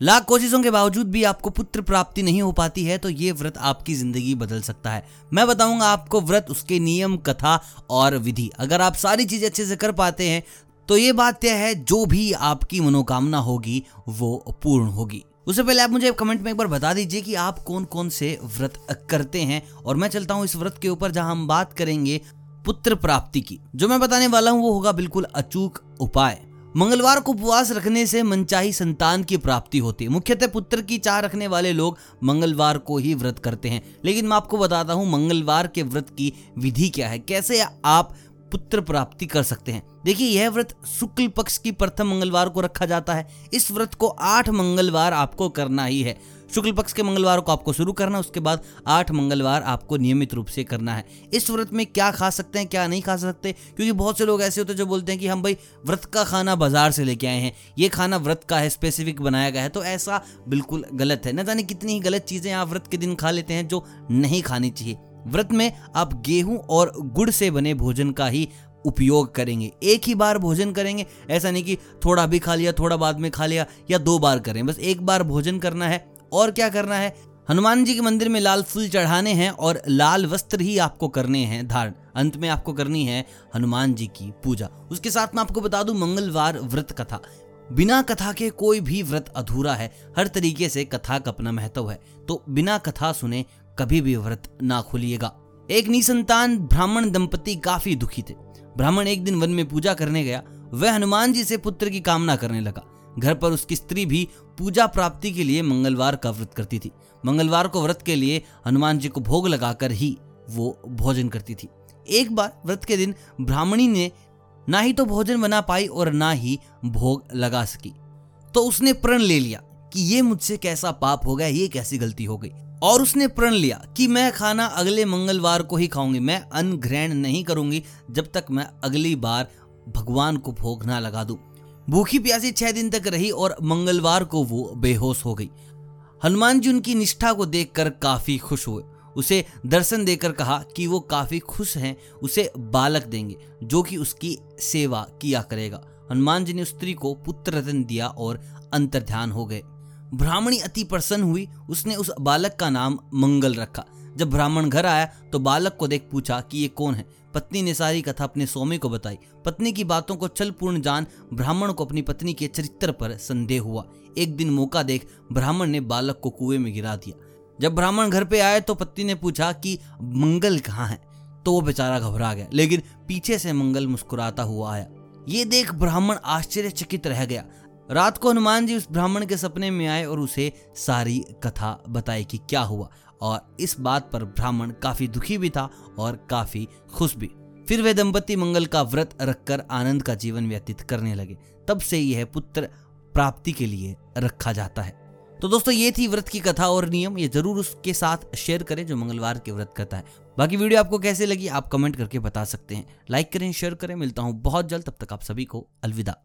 लाख कोशिशों के बावजूद भी आपको पुत्र प्राप्ति नहीं हो पाती है तो ये व्रत आपकी ज़िंदगी बदल सकता है। मैं बताऊँगा आपको व्रत, उसके नियम, कथा और विधि। अगर आप सारी चीज़ें अच्छे से कर पाते हैं तो ये बात तय है, जो भी आपकी मनोकामना होगी, वो पूर्ण होगी। उससे पहले आप मुझे कमेंट में एक बार बता दीजिए कि आप कौन कौन से व्रत करते हैं, और मैं चलता हूँ इस व्रत के ऊपर जहाँ हम बात करेंगे पुत्र प्राप्ति की। जो मैं बताने वाला हूँ, वो होगा बिल्कुल अचूक उपाय। मंगलवार को उपवास रखने से मनचाही संतान की प्राप्ति होती है। मुख्यतः पुत्र की चाह रखने वाले लोग मंगलवार को ही व्रत करते हैं। लेकिन मैं आपको बताता हूँ, मंगलवार के व्रत की विधि क्या है? कैसे आप पुत्र प्राप्ति कर सकते हैं? देखिए, यह व्रत शुक्ल पक्ष की प्रथम मंगलवार को रखा जाता है। इस व्रत को आठ मंगलवार आपको करना ही है। शुक्ल पक्ष के मंगलवार को आपको शुरू करना उसके बाद आठ मंगलवार आपको नियमित रूप से करना है। इस व्रत में क्या खा सकते हैं, क्या नहीं खा सकते? क्योंकि बहुत से लोग ऐसे होते हैं जो बोलते हैं कि हम भाई व्रत का खाना बाज़ार से लेके आए हैं, ये खाना व्रत का है स्पेसिफिक बनाया गया है तो ऐसा बिल्कुल गलत है। न जाने कितनी ही गलत चीज़ें आप व्रत के दिन खा लेते हैं जो नहीं खानी चाहिए। व्रत में आप गेहूँ और गुड़ से बने भोजन का ही उपयोग करेंगे। एक ही बार भोजन करेंगे, ऐसा नहीं कि थोड़ा भी खा लिया, थोड़ा बाद में खा लिया, या दो बार करें। बस एक बार भोजन करना है और क्या करना है? हनुमान जी के मंदिर में लाल फूल चढ़ाने हैं और लाल वस्त्र ही आपको करने हैं, धारण। अंत में आपको करनी है हनुमान जी की पूजा। उसके साथ में आपको बता दूँ, मंगलवार व्रत कथा। बिना कथा के कोई भी व्रत अधूरा है। हर तरीके से कथा का अपना महत्व है। तो बिना कथा सुने कभी भी व्रत ना खोलिएगा। एक निसंतान ब्राह्मण दंपति काफ़ी दुखी थे। ब्राह्मण एक दिन वन में पूजा करने गया। वह हनुमान जी से पुत्र की कामना करने लगा। घर पर उसकी स्त्री भी पूजा प्राप्ति के लिए मंगलवार का व्रत करती थी। मंगलवार को व्रत के लिए हनुमान जी को भोग लगाकर ही वो भोजन करती थी। एक बार व्रत के दिन ब्राह्मणी ने ना ही तो भोजन बना पाई और ना ही भोग लगा सकी। तो उसने प्रण ले लिया कि ये मुझसे कैसा पाप हो गया, ये कैसी गलती हो गई। और उसने प्रण लिया कि मैं खाना अगले मंगलवार को ही खाऊँगी, मैं अन्न ग्रहण नहीं करूँगी जब तक मैं अगली बार भगवान को भोग ना लगा दूँ। भूखी प्यासी छह दिन तक रही और मंगलवार को वो बेहोश हो गई। हनुमान जी उनकी निष्ठा को देखकर काफ़ी खुश हुए। उसे दर्शन देकर कहा कि वो काफ़ी खुश हैं, उसे बालक देंगे, जो कि उसकी सेवा किया करेगा। हनुमान जी ने स्त्री को पुत्र रत्न दिया और अंतर ध्यान हो गए। ब्राह्मणी अति प्रसन्न हुई, उसने उस बालक का नाम मंगल रखा। जब ब्राह्मण घर आया तो बालक को देख पूछा कि ये कौन है? पत्नी ने सारी कथा अपने स्वामी को बताई। पत्नी की बातों को छल पूर्ण जान ब्राह्मण को अपनी पत्नी के चरित्र पर संदेह हुआ। एक दिन मौका देख ब्राह्मण ने बालक को कुएँ में गिरा दिया। जब ब्राह्मण घर पे आए तो पत्नी ने पूछा कि मंगल कहाँ है? तो वो बेचारा घबरा गया, लेकिन पीछे से मंगल मुस्कुराता हुआ आया। ये देख ब्राह्मण आश्चर्यचकित रह गया। रात को हनुमान जी उस ब्राह्मण के सपने में आए और उसे सारी कथा बताई कि क्या हुआ। और इस बात पर ब्राह्मण काफ़ी दुखी भी था और काफ़ी खुश भी। फिर वे दंपति मंगल का व्रत रखकर आनंद का जीवन व्यतीत करने लगे। तब से यह पुत्र प्राप्ति के लिए रखा जाता है। तो दोस्तों, ये थी व्रत की कथा और नियम। ये ज़रूर उसके साथ शेयर करें जो मंगलवार के व्रत करता है। बाकी वीडियो आपको कैसे लगी, आप कमेंट करके बता सकते हैं। लाइक करें, शेयर करें। मिलता हूँ बहुत जल्द। तब तक आप सभी को अलविदा।